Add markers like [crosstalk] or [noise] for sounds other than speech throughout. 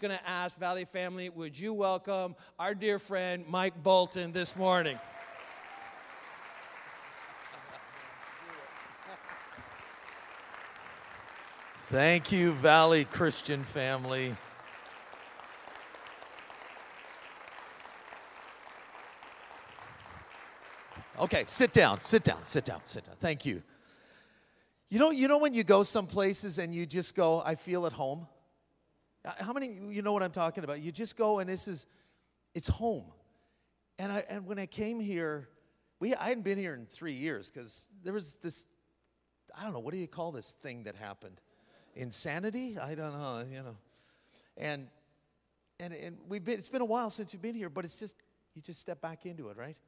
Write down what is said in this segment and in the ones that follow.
going to ask Valley family, would you welcome our dear friend Mike Bolton this morning? Thank you, Valley Christian family. Okay, sit down, sit down, sit down, sit down. Thank you. You know, you know when you go some places and you just go, I feel at home? Uh, how many you know what I'm talking about? You just go and this is it's home. And I and when I came here, we I hadn't been here in three years because there was this I don't know, what do you call this thing that happened? Insanity? I don't know, you know. And and and we've been it's been a while since you've been here, but it's just you just step back into it, right?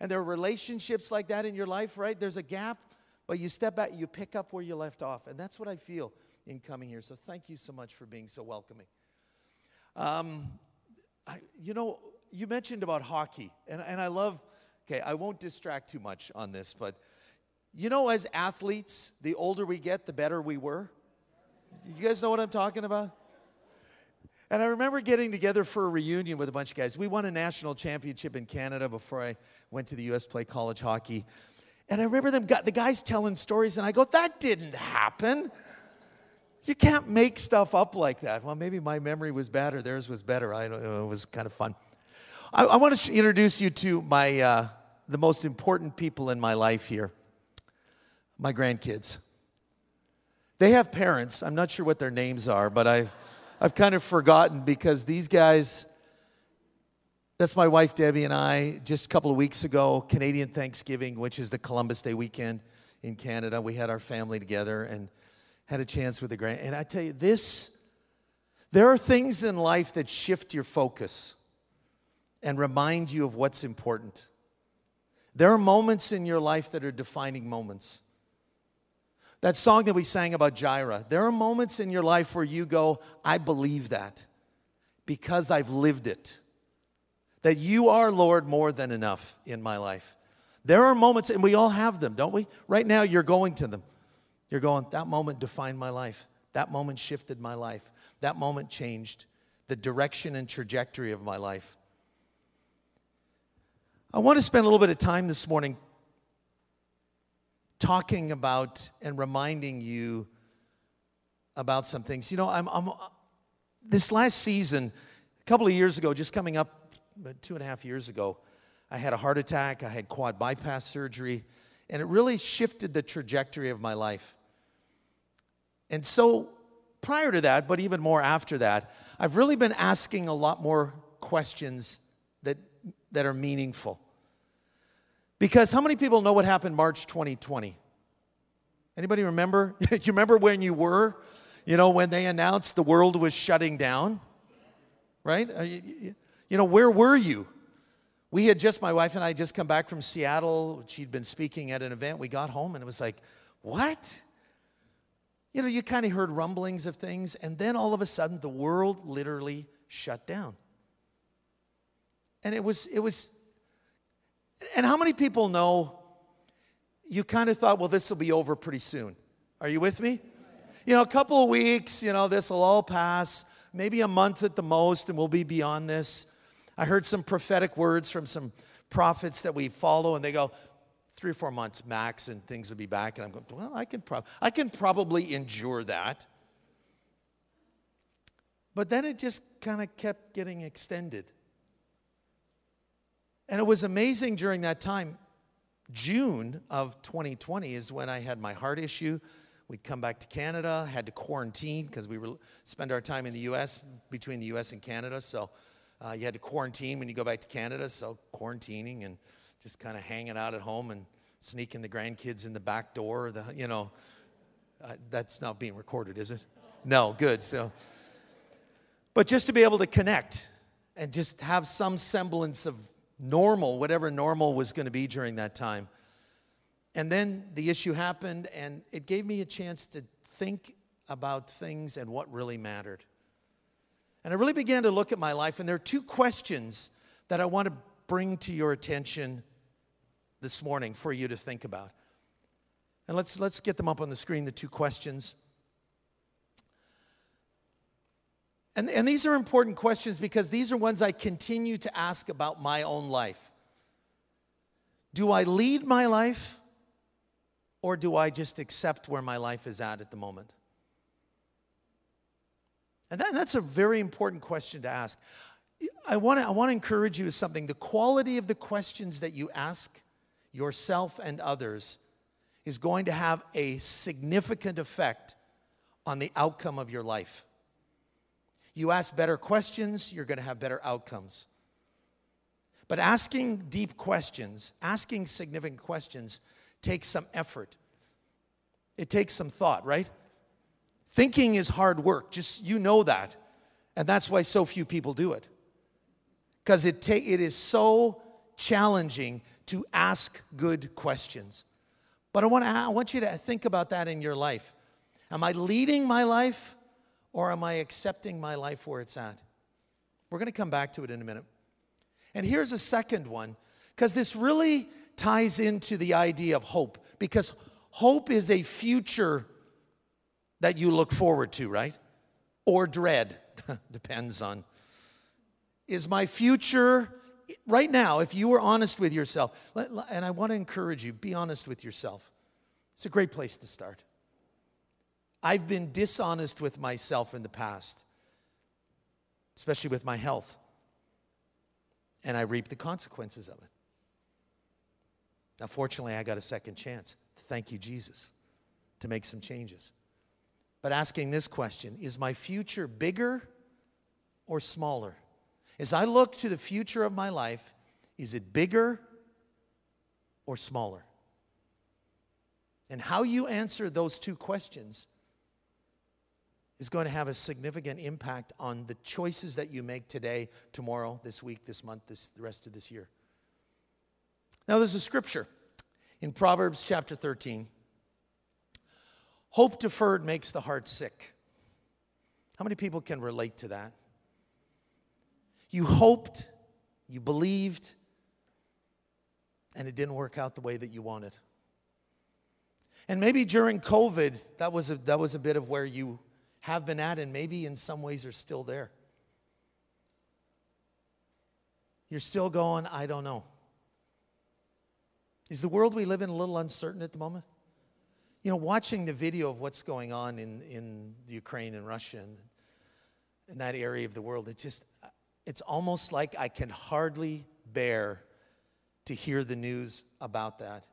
And there are relationships like that in your life, right? There's a gap, but you step back, you pick up where you left off. And that's what I feel in coming here. So thank you so much for being so welcoming. Um, I, you know, you mentioned about hockey, and, and I love, okay, I won't distract too much on this, but you know, as athletes, the older we get, the better we were. You guys know what I'm talking about? And I remember getting together for a reunion with a bunch of guys. We won a national championship in Canada before I went to the US play college hockey. And I remember them the guys telling stories, and I go, that didn't happen. You can't make stuff up like that. Well, maybe my memory was bad or theirs was better. I don't know. It was kind of fun. I, I want to introduce you to my uh, the most important people in my life here. My grandkids. They have parents. I'm not sure what their names are, but I've, I've kind of forgotten because these guys, that's my wife Debbie and I, just a couple of weeks ago, Canadian Thanksgiving, which is the Columbus Day weekend in Canada, we had our family together and had a chance with the grand. And I tell you, this, there are things in life that shift your focus and remind you of what's important. There are moments in your life that are defining moments. That song that we sang about Jireh, there are moments in your life where you go, I believe that because I've lived it. That you are, Lord, more than enough in my life. There are moments, and we all have them, don't we? Right now, you're going to them. You're going, that moment defined my life. That moment shifted my life. That moment changed the direction and trajectory of my life. I want to spend a little bit of time this morning talking about and reminding you about some things. You know, I'm, I'm uh, this last season, a couple of years ago, just coming up two and a half years ago, I had a heart attack, I had quad bypass surgery, and it really shifted the trajectory of my life. And so, prior to that, but even more after that, I've really been asking a lot more questions that, that are meaningful. Because how many people know what happened March 2020? Anybody remember? [laughs] you remember when you were? You know, when they announced the world was shutting down? Right? Uh, you know, where were you? We had just, my wife and I just come back from Seattle. She'd been speaking at an event. We got home and it was like, what? You know, you kind of heard rumblings of things, and then all of a sudden the world literally shut down. And it was, it was and how many people know you kind of thought, well, this will be over pretty soon? Are you with me? You know, a couple of weeks, you know, this will all pass, maybe a month at the most, and we'll be beyond this. I heard some prophetic words from some prophets that we follow, and they go, three or four months max, and things will be back. And I'm going, well, I can, prob- I can probably endure that. But then it just kind of kept getting extended. And it was amazing during that time. June of 2020 is when I had my heart issue. We'd come back to Canada, had to quarantine because we were spend our time in the U.S. between the U.S. and Canada. So uh, you had to quarantine when you go back to Canada. So quarantining and just kind of hanging out at home and sneaking the grandkids in the back door. The you know, uh, that's not being recorded, is it? No, good. So, but just to be able to connect and just have some semblance of normal, whatever normal was going to be during that time. And then the issue happened, and it gave me a chance to think about things and what really mattered. And I really began to look at my life, and there are two questions that I want to bring to your attention this morning for you to think about. And let's, let's get them up on the screen, the two questions. And, and these are important questions because these are ones I continue to ask about my own life. Do I lead my life or do I just accept where my life is at at the moment? And that, that's a very important question to ask. I want to I want to encourage you with something. The quality of the questions that you ask yourself and others is going to have a significant effect on the outcome of your life. You ask better questions, you're going to have better outcomes. But asking deep questions, asking significant questions, takes some effort. It takes some thought, right? Thinking is hard work, just you know that. And that's why so few people do it. Because it, ta- it is so challenging to ask good questions. But I want, to, I want you to think about that in your life. Am I leading my life or am I accepting my life where it's at? We're going to come back to it in a minute. And here's a second one, because this really ties into the idea of hope, because hope is a future that you look forward to, right? Or dread, [laughs] depends on. Is my future right now, if you were honest with yourself, and I want to encourage you, be honest with yourself. It's a great place to start. I've been dishonest with myself in the past, especially with my health, and I reap the consequences of it. Now, fortunately, I got a second chance. Thank you, Jesus, to make some changes. But asking this question is my future bigger or smaller? As I look to the future of my life, is it bigger or smaller? And how you answer those two questions is going to have a significant impact on the choices that you make today, tomorrow, this week, this month, this, the rest of this year. Now, there's a scripture in Proverbs chapter 13. Hope deferred makes the heart sick. How many people can relate to that? You hoped, you believed, and it didn't work out the way that you wanted. And maybe during COVID, that was a, that was a bit of where you have been at, and maybe in some ways are still there. You're still going, I don't know. Is the world we live in a little uncertain at the moment? You know, watching the video of what's going on in, in Ukraine and Russia and in that area of the world, it just, it's almost like I can hardly bear to hear the news about that.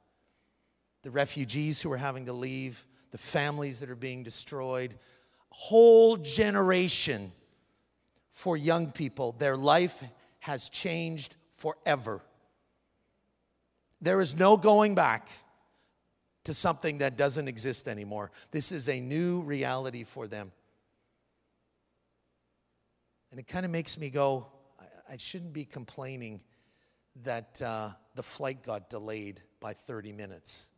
The refugees who are having to leave, the families that are being destroyed, whole generation for young people, their life has changed forever. There is no going back to something that doesn't exist anymore. This is a new reality for them. And it kind of makes me go, I, I, shouldn't be complaining that uh, the flight got delayed by 30 minutes,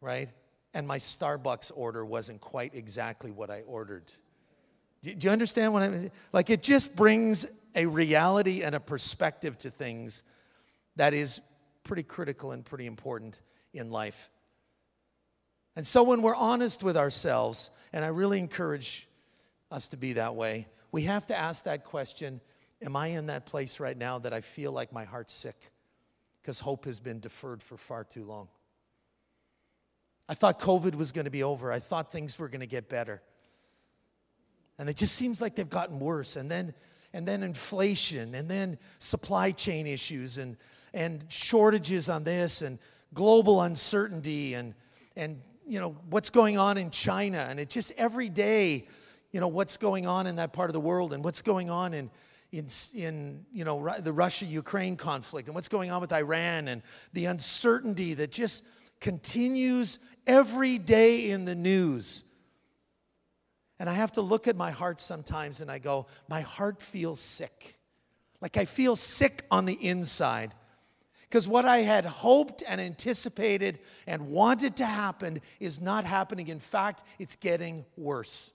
right? And my Starbucks order wasn't quite exactly what I ordered. Do, do you understand what I mean? Like, it just brings a reality and a perspective to things that is pretty critical and pretty important in life. And so, when we're honest with ourselves, and I really encourage us to be that way, we have to ask that question Am I in that place right now that I feel like my heart's sick? Because hope has been deferred for far too long. I thought COVID was going to be over, I thought things were going to get better. And it just seems like they've gotten worse. And then, and then inflation, and then supply chain issues, and, and shortages on this, and global uncertainty, and, and you know, what's going on in China. And it just every day, you know, what's going on in that part of the world and what's going on in, in, in you know, the Russia-Ukraine conflict and what's going on with Iran and the uncertainty that just continues every day in the news. And I have to look at my heart sometimes and I go, my heart feels sick. Like I feel sick on the inside. Because what I had hoped and anticipated and wanted to happen is not happening. In fact, it's getting worse.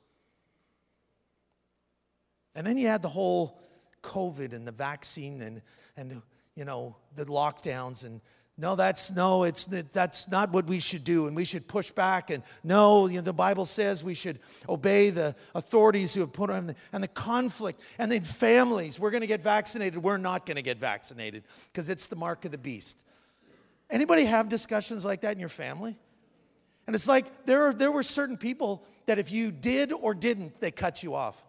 And then you had the whole COVID and the vaccine and, and you know, the lockdowns and no, that's no, it's that's not what we should do, and we should push back. And no, you know, the Bible says we should obey the authorities who have put on the, and the conflict, and then families. We're going to get vaccinated. We're not going to get vaccinated because it's the mark of the beast. Anybody have discussions like that in your family? And it's like there, there were certain people that if you did or didn't, they cut you off.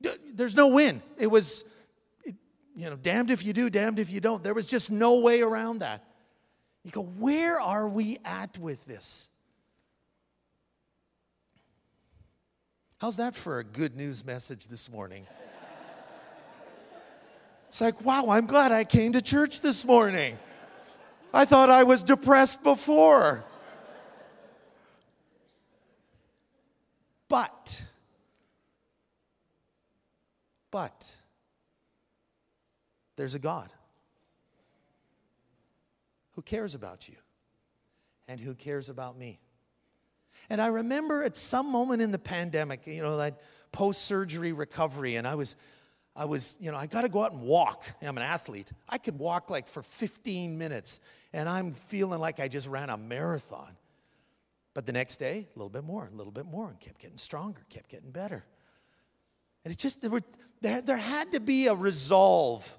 There's no win. It was you know, damned if you do, damned if you don't. There was just no way around that. You go, where are we at with this? How's that for a good news message this morning? It's like, wow, I'm glad I came to church this morning. I thought I was depressed before. But, but, there's a God who cares about you and who cares about me. And I remember at some moment in the pandemic, you know, that post surgery recovery, and I was, I was, you know, I got to go out and walk. I'm an athlete. I could walk like for 15 minutes, and I'm feeling like I just ran a marathon. But the next day, a little bit more, a little bit more, and kept getting stronger, kept getting better. And it just, there, were, there, there had to be a resolve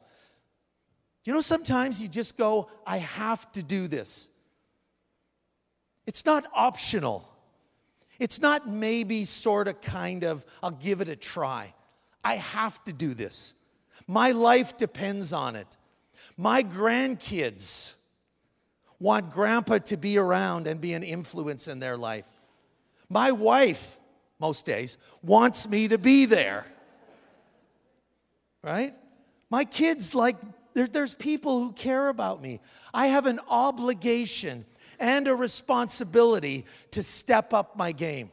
you know, sometimes you just go, I have to do this. It's not optional. It's not maybe, sort of, kind of, I'll give it a try. I have to do this. My life depends on it. My grandkids want grandpa to be around and be an influence in their life. My wife, most days, wants me to be there. Right? My kids like there, there's people who care about me. I have an obligation and a responsibility to step up my game.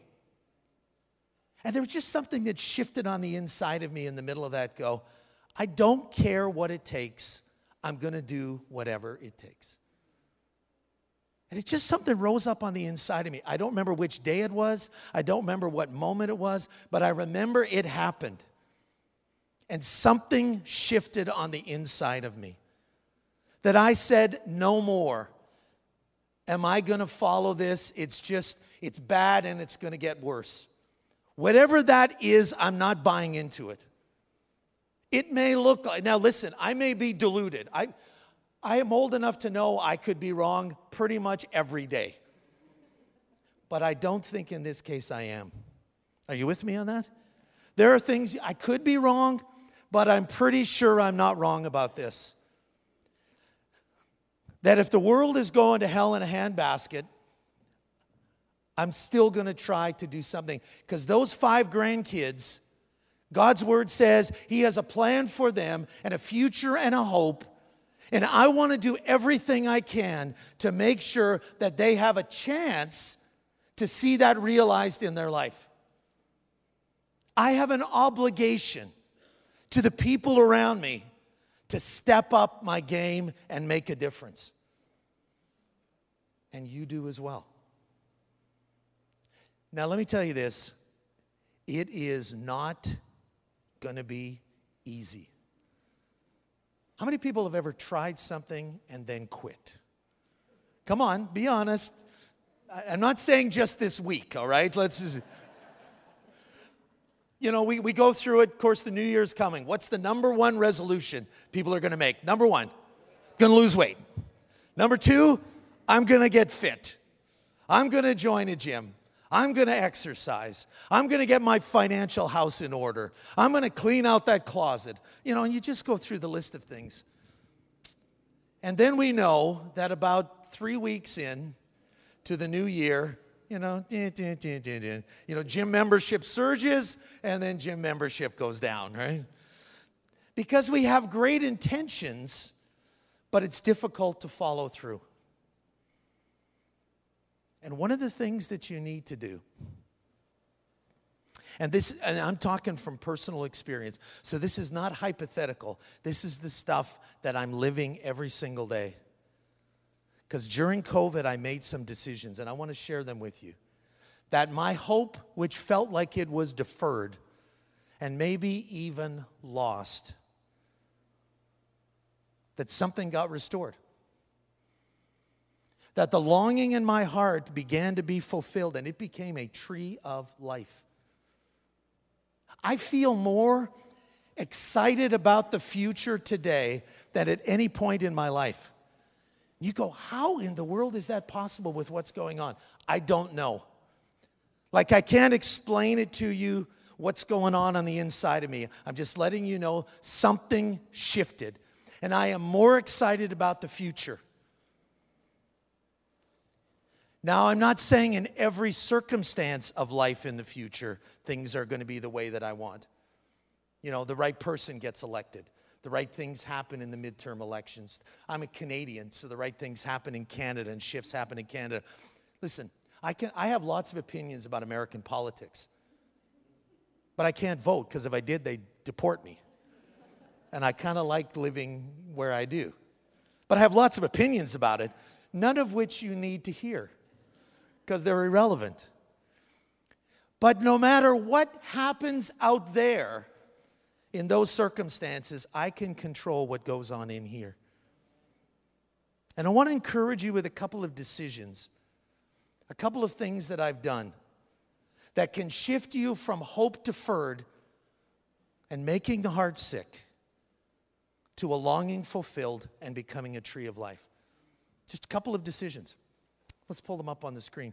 And there was just something that shifted on the inside of me in the middle of that go, I don't care what it takes. I'm going to do whatever it takes. And it just something rose up on the inside of me. I don't remember which day it was. I don't remember what moment it was, but I remember it happened and something shifted on the inside of me. That I said, no more. Am I going to follow this? It's just, it's bad and it's going to get worse. Whatever that is, I'm not buying into it. It may look like, now listen, I may be deluded. I, I am old enough to know I could be wrong pretty much every day. But I don't think in this case I am. Are you with me on that? There are things I could be wrong, but I'm pretty sure I'm not wrong about this. That if the world is going to hell in a handbasket, I'm still going to try to do something. Because those five grandkids, God's word says He has a plan for them and a future and a hope. And I want to do everything I can to make sure that they have a chance to see that realized in their life. I have an obligation to the people around me to step up my game and make a difference. And you do as well. Now, let me tell you this it is not going to be easy. How many people have ever tried something and then quit? Come on, be honest. I'm not saying just this week, all right? Let's just you know, we, we go through it. Of course, the new year's coming. What's the number one resolution people are going to make? Number one, going to lose weight. Number two, I'm going to get fit. I'm going to join a gym. I'm going to exercise. I'm going to get my financial house in order. I'm going to clean out that closet. You know, and you just go through the list of things. And then we know that about three weeks in to the new year, you know, you know, gym membership surges and then gym membership goes down, right? Because we have great intentions, but it's difficult to follow through. And one of the things that you need to do, and this, and I'm talking from personal experience, so this is not hypothetical. This is the stuff that I'm living every single day. Because during COVID, I made some decisions, and I want to share them with you. That my hope, which felt like it was deferred and maybe even lost, that something got restored. that the longing in my heart began to be fulfilled and it became a tree of life. I feel more excited about the future today than at any point in my life. You go, how in the world is that possible with what's going on? I don't know. Like, I can't explain it to you what's going on on the inside of me. I'm just letting you know something shifted. And I am more excited about the future. Now, I'm not saying in every circumstance of life in the future, things are going to be the way that I want. You know, the right person gets elected, the right things happen in the midterm elections. I'm a Canadian, so the right things happen in Canada and shifts happen in Canada. Listen, I, can, I have lots of opinions about American politics, but I can't vote because if I did, they'd deport me. And I kind of like living where I do. But I have lots of opinions about it, none of which you need to hear because they're irrelevant. But no matter what happens out there in those circumstances, I can control what goes on in here. And I want to encourage you with a couple of decisions, a couple of things that I've done that can shift you from hope deferred and making the heart sick to a longing fulfilled and becoming a tree of life. Just a couple of decisions. Let's pull them up on the screen.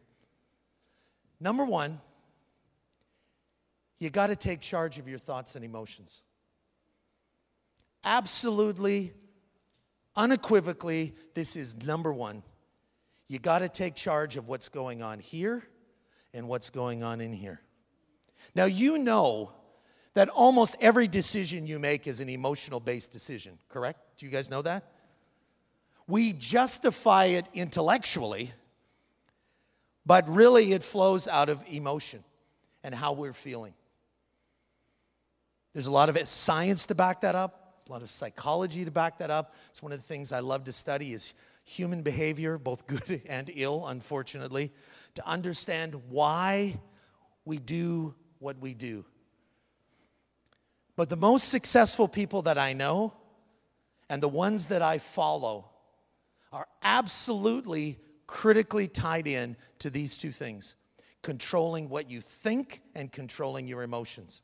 Number one, you got to take charge of your thoughts and emotions. Absolutely, unequivocally, this is number one. You got to take charge of what's going on here and what's going on in here. Now, you know that almost every decision you make is an emotional based decision, correct? Do you guys know that? We justify it intellectually but really, it flows out of emotion and how we're feeling. There's a lot of science to back that up. There's a lot of psychology to back that up. It's one of the things I love to study is human behavior, both good [laughs] and ill, unfortunately, to understand why we do what we do. But the most successful people that I know and the ones that I follow are absolutely critically tied in to these two things controlling what you think and controlling your emotions.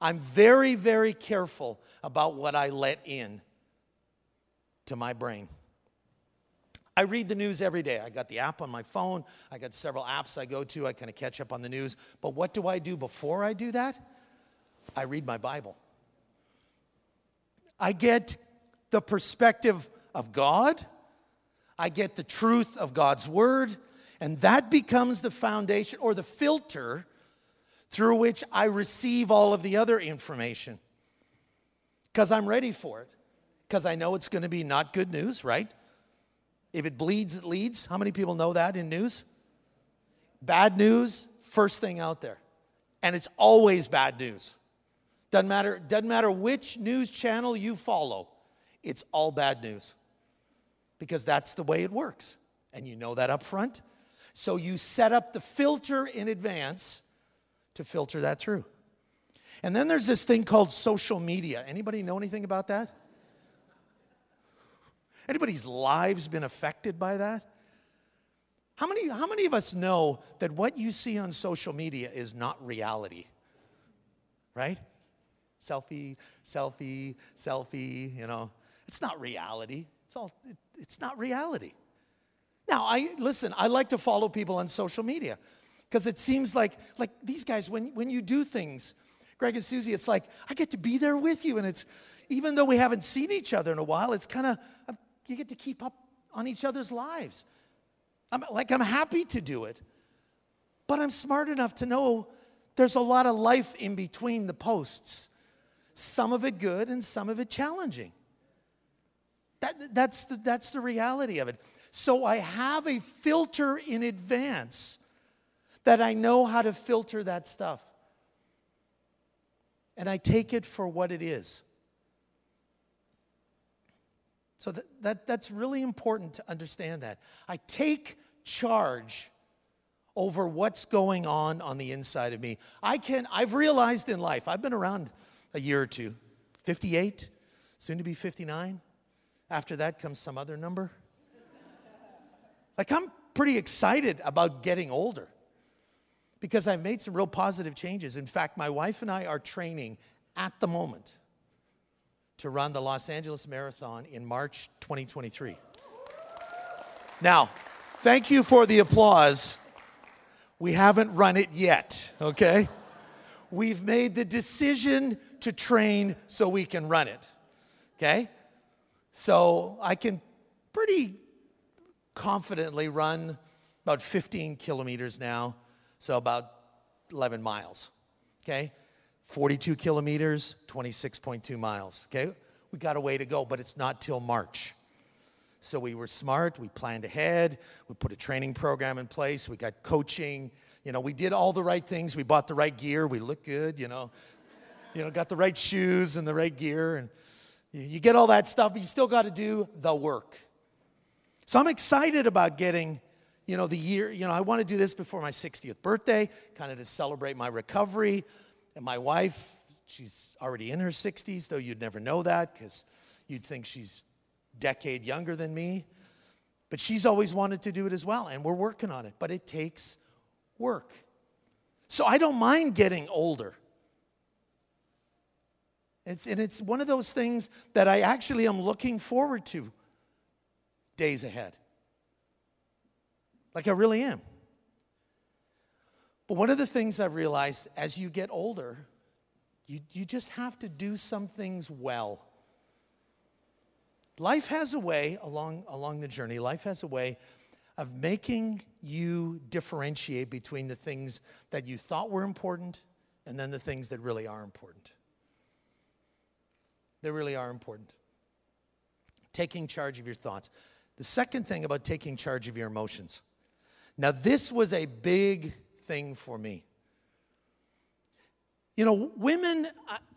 I'm very, very careful about what I let in to my brain. I read the news every day. I got the app on my phone. I got several apps I go to. I kind of catch up on the news. But what do I do before I do that? I read my Bible. I get the perspective of God I get the truth of God's word, and that becomes the foundation or the filter through which I receive all of the other information. Because I'm ready for it. Because I know it's going to be not good news, right? If it bleeds, it leads. How many people know that in news? Bad news, first thing out there. And it's always bad news. Doesn't matter, doesn't matter which news channel you follow, it's all bad news because that's the way it works. And you know that up front. So you set up the filter in advance to filter that through. And then there's this thing called social media. Anybody know anything about that? Anybody's lives been affected by that? How many, how many of us know that what you see on social media is not reality? Right? Selfie, selfie, selfie, you know. It's not reality. It's all, it, it's not reality. Now, I listen, I like to follow people on social media because it seems like like these guys when when you do things, Greg and Susie, it's like I get to be there with you and it's even though we haven't seen each other in a while, it's kind of um, you get to keep up on each other's lives. I'm like I'm happy to do it. But I'm smart enough to know there's a lot of life in between the posts. Some of it good and some of it challenging. That, that's, the, that's the reality of it. So I have a filter in advance that I know how to filter that stuff. And I take it for what it is. So that, that, that's really important to understand that. I take charge over what's going on on the inside of me. I can, I've realized in life, I've been around a year or two, 58, soon to be 59. After that comes some other number. Like, I'm pretty excited about getting older because I've made some real positive changes. In fact, my wife and I are training at the moment to run the Los Angeles Marathon in March 2023. Now, thank you for the applause. We haven't run it yet, okay? We've made the decision to train so we can run it, okay? So I can pretty confidently run about 15 kilometers now, so about 11 miles, okay? 42 kilometers, 26.2 miles, okay? We got a way to go, but it's not till March. So we were smart, we planned ahead, we put a training program in place, we got coaching, you know, we did all the right things, we bought the right gear, we look good, you know. You know, got the right shoes and the right gear and you get all that stuff, but you still got to do the work. So I'm excited about getting, you know, the year, you know, I want to do this before my 60th birthday, kind of to celebrate my recovery. And my wife, she's already in her 60s, though you'd never know that because you'd think she's decade younger than me. But she's always wanted to do it as well, and we're working on it. But it takes work. So I don't mind getting older. It's, and it's one of those things that I actually am looking forward to days ahead. Like I really am. But one of the things I've realized as you get older, you, you just have to do some things well. Life has a way along, along the journey, life has a way of making you differentiate between the things that you thought were important and then the things that really are important. They really are important. Taking charge of your thoughts. The second thing about taking charge of your emotions. Now, this was a big thing for me. You know, women,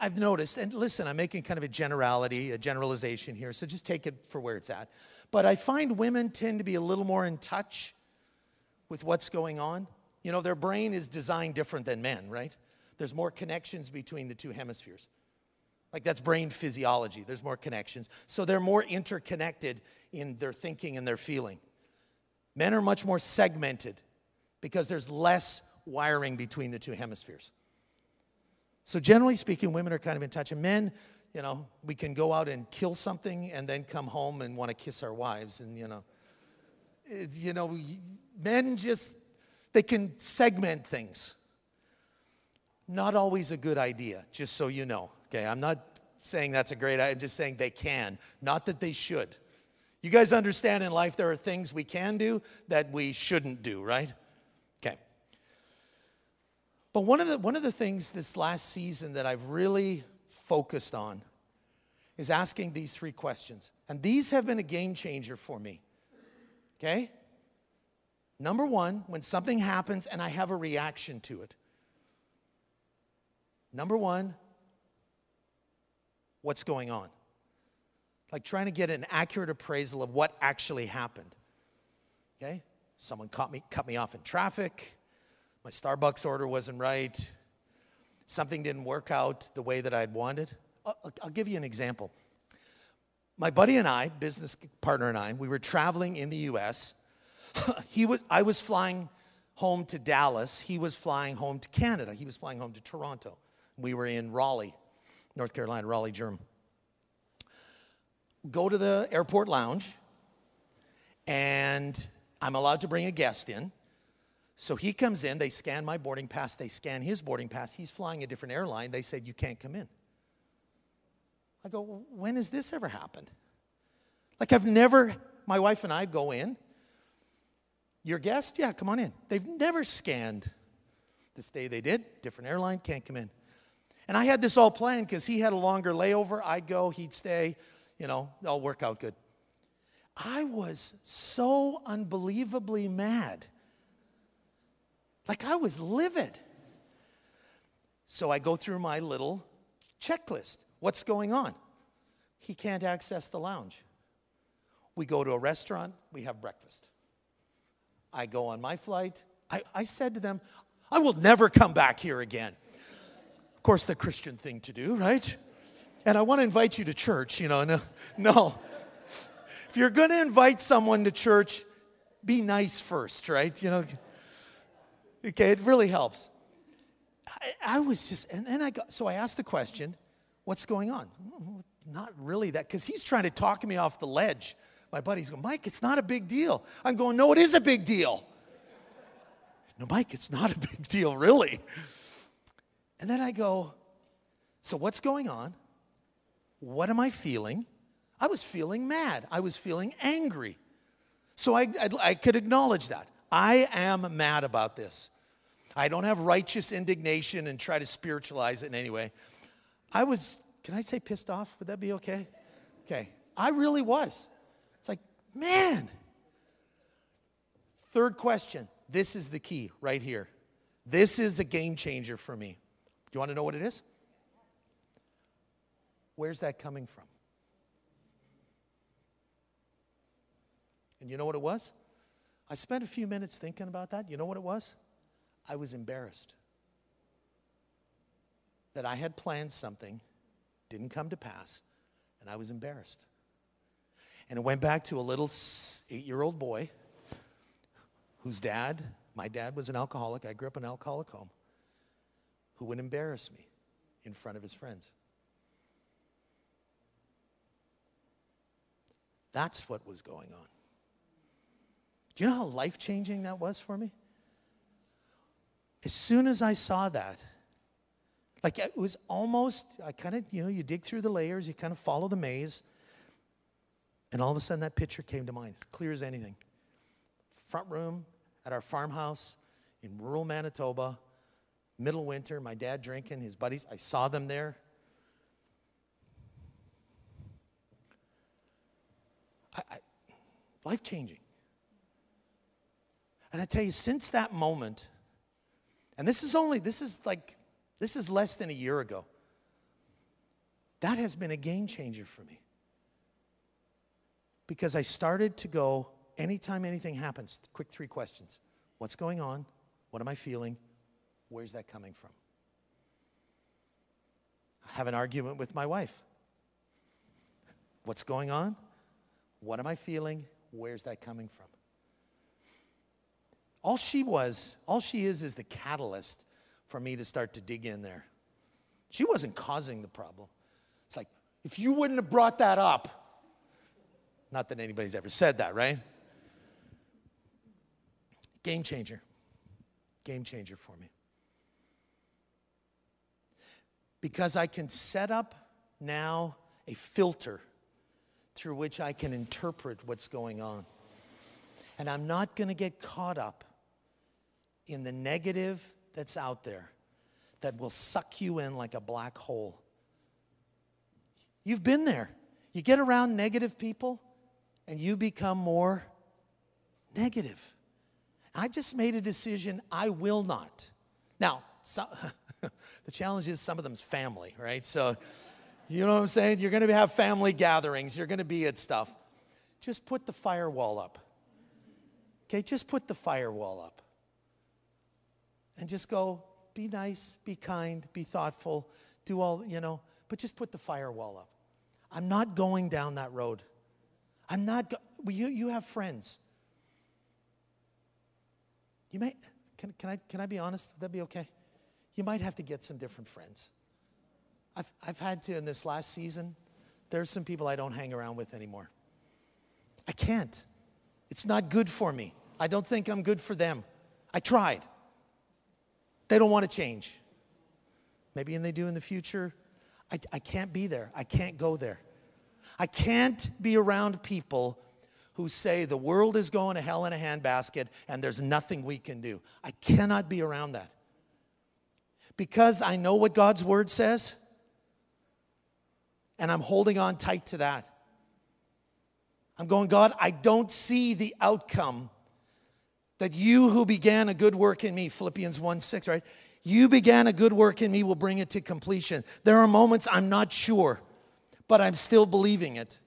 I've noticed, and listen, I'm making kind of a generality, a generalization here, so just take it for where it's at. But I find women tend to be a little more in touch with what's going on. You know, their brain is designed different than men, right? There's more connections between the two hemispheres. Like that's brain physiology, there's more connections. So they're more interconnected in their thinking and their feeling. Men are much more segmented because there's less wiring between the two hemispheres. So, generally speaking, women are kind of in touch. And men, you know, we can go out and kill something and then come home and want to kiss our wives. And, you know, you know, men just, they can segment things. Not always a good idea, just so you know. Okay, I'm not saying that's a great idea, I'm just saying they can, not that they should. You guys understand in life there are things we can do that we shouldn't do, right? Okay. But one of the, one of the things this last season that I've really focused on is asking these three questions. And these have been a game changer for me. Okay? Number one, when something happens and I have a reaction to it. Number one, what's going on? Like trying to get an accurate appraisal of what actually happened. Okay? Someone caught me, cut me off in traffic. My Starbucks order wasn't right. Something didn't work out the way that I'd wanted. I'll, I'll give you an example. My buddy and I, business partner and I, we were traveling in the US. [laughs] he was, I was flying home to Dallas. He was flying home to Canada. He was flying home to Toronto. We were in Raleigh, North Carolina, Raleigh, Durham go to the airport lounge, and I'm allowed to bring a guest in. So he comes in, they scan my boarding pass, they scan his boarding pass. He's flying a different airline. They said, You can't come in. I go, When has this ever happened? Like, I've never, my wife and I go in. Your guest? Yeah, come on in. They've never scanned. This day they did, different airline, can't come in. And I had this all planned because he had a longer layover. I'd go, he'd stay you know, it'll work out good. I was so unbelievably mad. Like I was livid. So I go through my little checklist. What's going on? He can't access the lounge. We go to a restaurant, we have breakfast. I go on my flight. I, I said to them, I will never come back here again. Of course, the Christian thing to do, right? And I want to invite you to church, you know. No, no. If you're going to invite someone to church, be nice first, right? You know, okay, it really helps. I, I was just, and then I got, so I asked the question, what's going on? Not really that, because he's trying to talk me off the ledge. My buddy's going, Mike, it's not a big deal. I'm going, no, it is a big deal. No, Mike, it's not a big deal, really. And then I go, so what's going on? What am I feeling? I was feeling mad. I was feeling angry. So I, I, I, could acknowledge that. I am mad about this. I don't have righteous indignation and try to spiritualize it in any way. I was, can I say pissed off? Would that be okay? Okay. I really was. It's like, man. Third question. This is the key right here. This is a game changer for me. Do you want to know what it is? Where's that coming from? And you know what it was? I spent a few minutes thinking about that. You know what it was? I was embarrassed that I had planned something, didn't come to pass, and I was embarrassed. And it went back to a little eight year old boy whose dad, my dad was an alcoholic. I grew up in an alcoholic home, who would embarrass me in front of his friends. That's what was going on. Do you know how life changing that was for me? As soon as I saw that, like it was almost, I kind of, you know, you dig through the layers, you kind of follow the maze, and all of a sudden that picture came to mind, as clear as anything. Front room at our farmhouse in rural Manitoba, middle winter, my dad drinking, his buddies, I saw them there. I, I, life changing. And I tell you, since that moment, and this is only, this is like, this is less than a year ago, that has been a game changer for me. Because I started to go, anytime anything happens, quick three questions What's going on? What am I feeling? Where's that coming from? I have an argument with my wife. What's going on? What am I feeling? Where's that coming from? All she was, all she is, is the catalyst for me to start to dig in there. She wasn't causing the problem. It's like, if you wouldn't have brought that up, not that anybody's ever said that, right? Game changer. Game changer for me. Because I can set up now a filter through which I can interpret what's going on. And I'm not going to get caught up in the negative that's out there that will suck you in like a black hole. You've been there. You get around negative people and you become more negative. I just made a decision I will not. Now, so, [laughs] the challenge is some of them's family, right? So, you know what I'm saying? You're going to have family gatherings, you're going to be at stuff. Just put the firewall up. Okay, just put the firewall up and just go, be nice, be kind, be thoughtful, do all, you know, but just put the firewall up. I'm not going down that road. I'm not, go- well, you, you have friends. You may, can, can, I, can I be honest? Would that be okay? You might have to get some different friends. I've, I've had to in this last season, there's some people I don't hang around with anymore. I can't. It's not good for me. I don't think I'm good for them. I tried. They don't want to change. Maybe and they do in the future. I, I can't be there. I can't go there. I can't be around people who say the world is going to hell in a handbasket and there's nothing we can do. I cannot be around that. Because I know what God's word says, and I'm holding on tight to that. I'm going, God, I don't see the outcome that you who began a good work in me, Philippians 1 6, right? You began a good work in me will bring it to completion. There are moments I'm not sure, but I'm still believing it.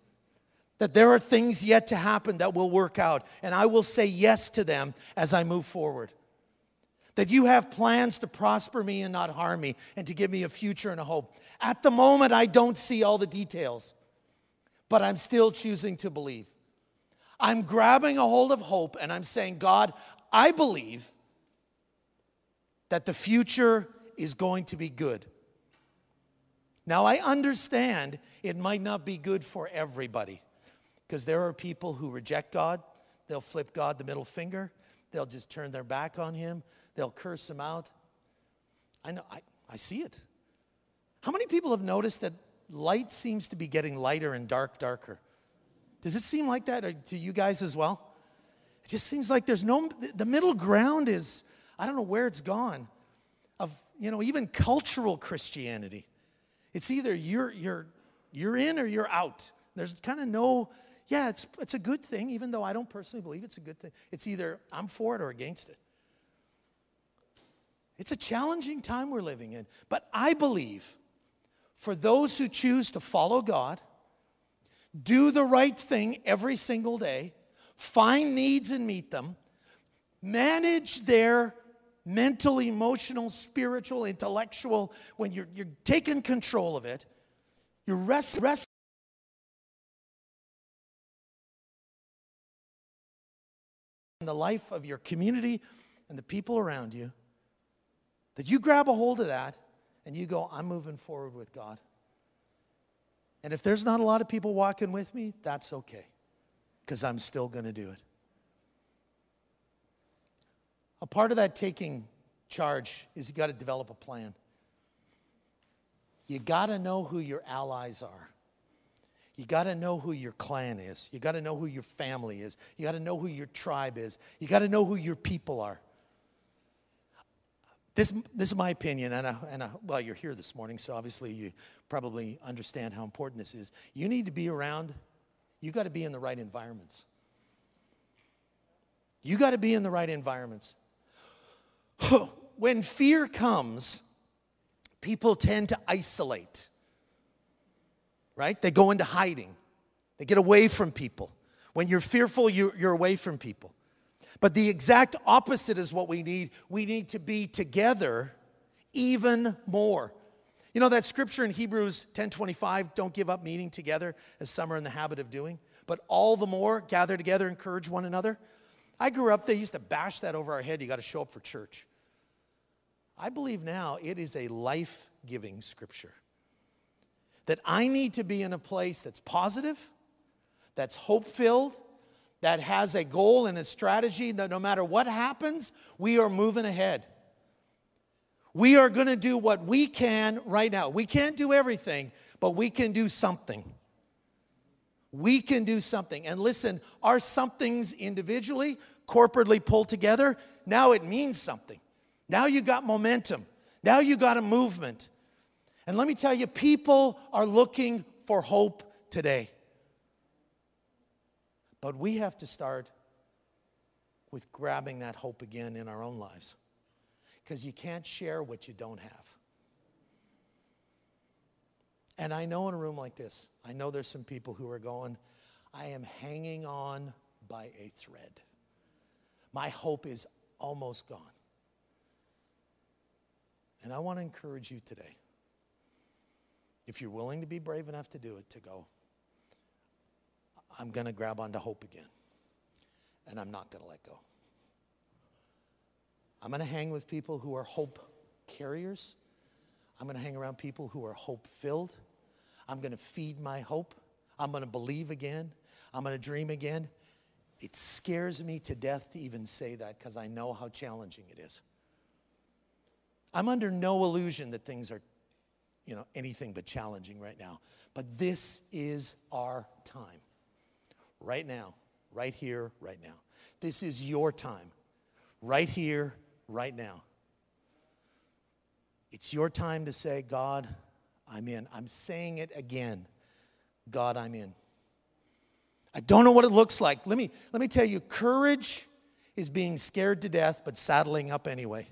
That there are things yet to happen that will work out, and I will say yes to them as I move forward. That you have plans to prosper me and not harm me, and to give me a future and a hope. At the moment, I don't see all the details, but I'm still choosing to believe. I'm grabbing a hold of hope and I'm saying, God, I believe that the future is going to be good. Now, I understand it might not be good for everybody because there are people who reject God. They'll flip God the middle finger, they'll just turn their back on Him, they'll curse Him out. I know, I, I see it. How many people have noticed that light seems to be getting lighter and dark darker? Does it seem like that uh, to you guys as well? It just seems like there's no, the middle ground is, I don't know where it's gone, of, you know, even cultural Christianity. It's either you're, you're, you're in or you're out. There's kind of no, yeah, it's, it's a good thing, even though I don't personally believe it's a good thing. It's either I'm for it or against it. It's a challenging time we're living in. But I believe for those who choose to follow God, do the right thing every single day, find needs and meet them, manage their mental, emotional, spiritual, intellectual, when you're, you're taking control of it, you're rest, rest. In the life of your community and the people around you, that you grab a hold of that and you go, I'm moving forward with God. And if there's not a lot of people walking with me, that's okay, because I'm still going to do it. A part of that taking charge is you got to develop a plan. You got to know who your allies are. You got to know who your clan is. You got to know who your family is. You got to know who your tribe is. You got to know who your people are. This, this is my opinion, and, I, and I, well, you're here this morning, so obviously you probably understand how important this is. You need to be around, you got to be in the right environments. You got to be in the right environments. [sighs] when fear comes, people tend to isolate, right? They go into hiding, they get away from people. When you're fearful, you're away from people. But the exact opposite is what we need. We need to be together even more. You know that scripture in Hebrews 10:25, don't give up meeting together as some are in the habit of doing, but all the more gather together, encourage one another. I grew up, they used to bash that over our head, you got to show up for church. I believe now it is a life-giving scripture. That I need to be in a place that's positive, that's hope-filled, that has a goal and a strategy that no matter what happens, we are moving ahead. We are going to do what we can right now. We can't do everything, but we can do something. We can do something. And listen, our somethings individually, corporately pulled together, now it means something. Now you got momentum. Now you got a movement. And let me tell you, people are looking for hope today. But we have to start with grabbing that hope again in our own lives. Because you can't share what you don't have. And I know in a room like this, I know there's some people who are going, I am hanging on by a thread. My hope is almost gone. And I want to encourage you today, if you're willing to be brave enough to do it, to go, I'm going to grab onto hope again. And I'm not going to let go. I'm going to hang with people who are hope carriers. I'm going to hang around people who are hope filled. I'm going to feed my hope. I'm going to believe again. I'm going to dream again. It scares me to death to even say that because I know how challenging it is. I'm under no illusion that things are, you know, anything but challenging right now. But this is our time right now, right here, right now. This is your time, right here, right now. It's your time to say, God, I'm in. I'm saying it again. God, I'm in. I don't know what it looks like. Let me, let me tell you courage is being scared to death but saddling up anyway.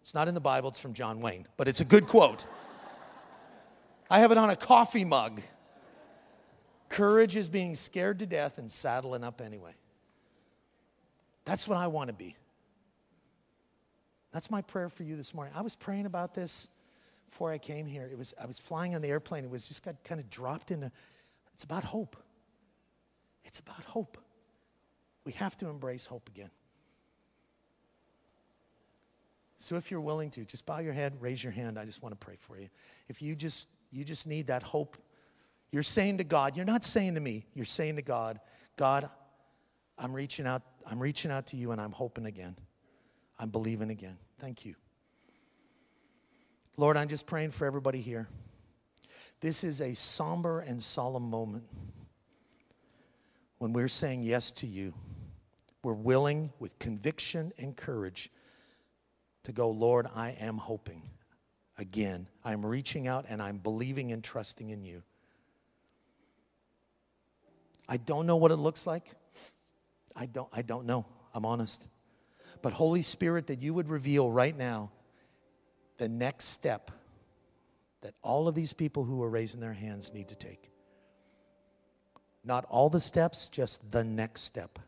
It's not in the Bible, it's from John Wayne, but it's a good quote. I have it on a coffee mug. Courage is being scared to death and saddling up anyway. That's what I want to be. That's my prayer for you this morning. I was praying about this before I came here. It was I was flying on the airplane. It was just got kind of dropped into it's about hope. It's about hope. We have to embrace hope again. So if you're willing to, just bow your head, raise your hand. I just want to pray for you. If you just you just need that hope, you're saying to God, you're not saying to me, you're saying to God, God, I'm reaching out, I'm reaching out to you and I'm hoping again. I'm believing again. Thank you. Lord, I'm just praying for everybody here. This is a somber and solemn moment when we're saying yes to you. We're willing with conviction and courage to go, Lord, I am hoping again. I'm reaching out and I'm believing and trusting in you. I don't know what it looks like. I don't, I don't know. I'm honest. But Holy Spirit, that you would reveal right now the next step that all of these people who are raising their hands need to take. Not all the steps, just the next step.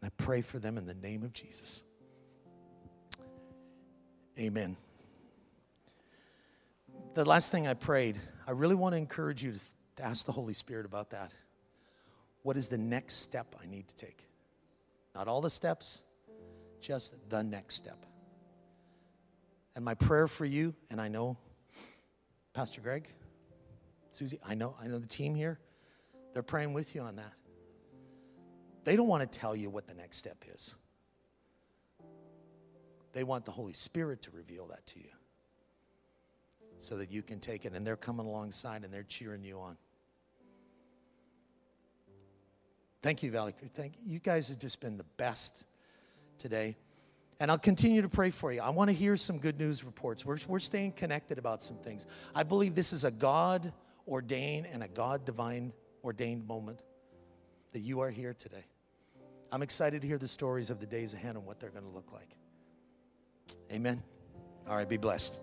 And I pray for them in the name of Jesus. Amen. The last thing I prayed, I really want to encourage you to ask the Holy Spirit about that. What is the next step I need to take? Not all the steps, just the next step. And my prayer for you, and I know Pastor Greg, Susie, I know, I know the team here, they're praying with you on that. They don't want to tell you what the next step is. They want the Holy Spirit to reveal that to you so that you can take it. And they're coming alongside and they're cheering you on. Thank you, Valley. Thank you. You guys have just been the best today. And I'll continue to pray for you. I want to hear some good news reports. We're, we're staying connected about some things. I believe this is a God ordained and a God divine ordained moment that you are here today. I'm excited to hear the stories of the days ahead and what they're going to look like. Amen. All right, be blessed.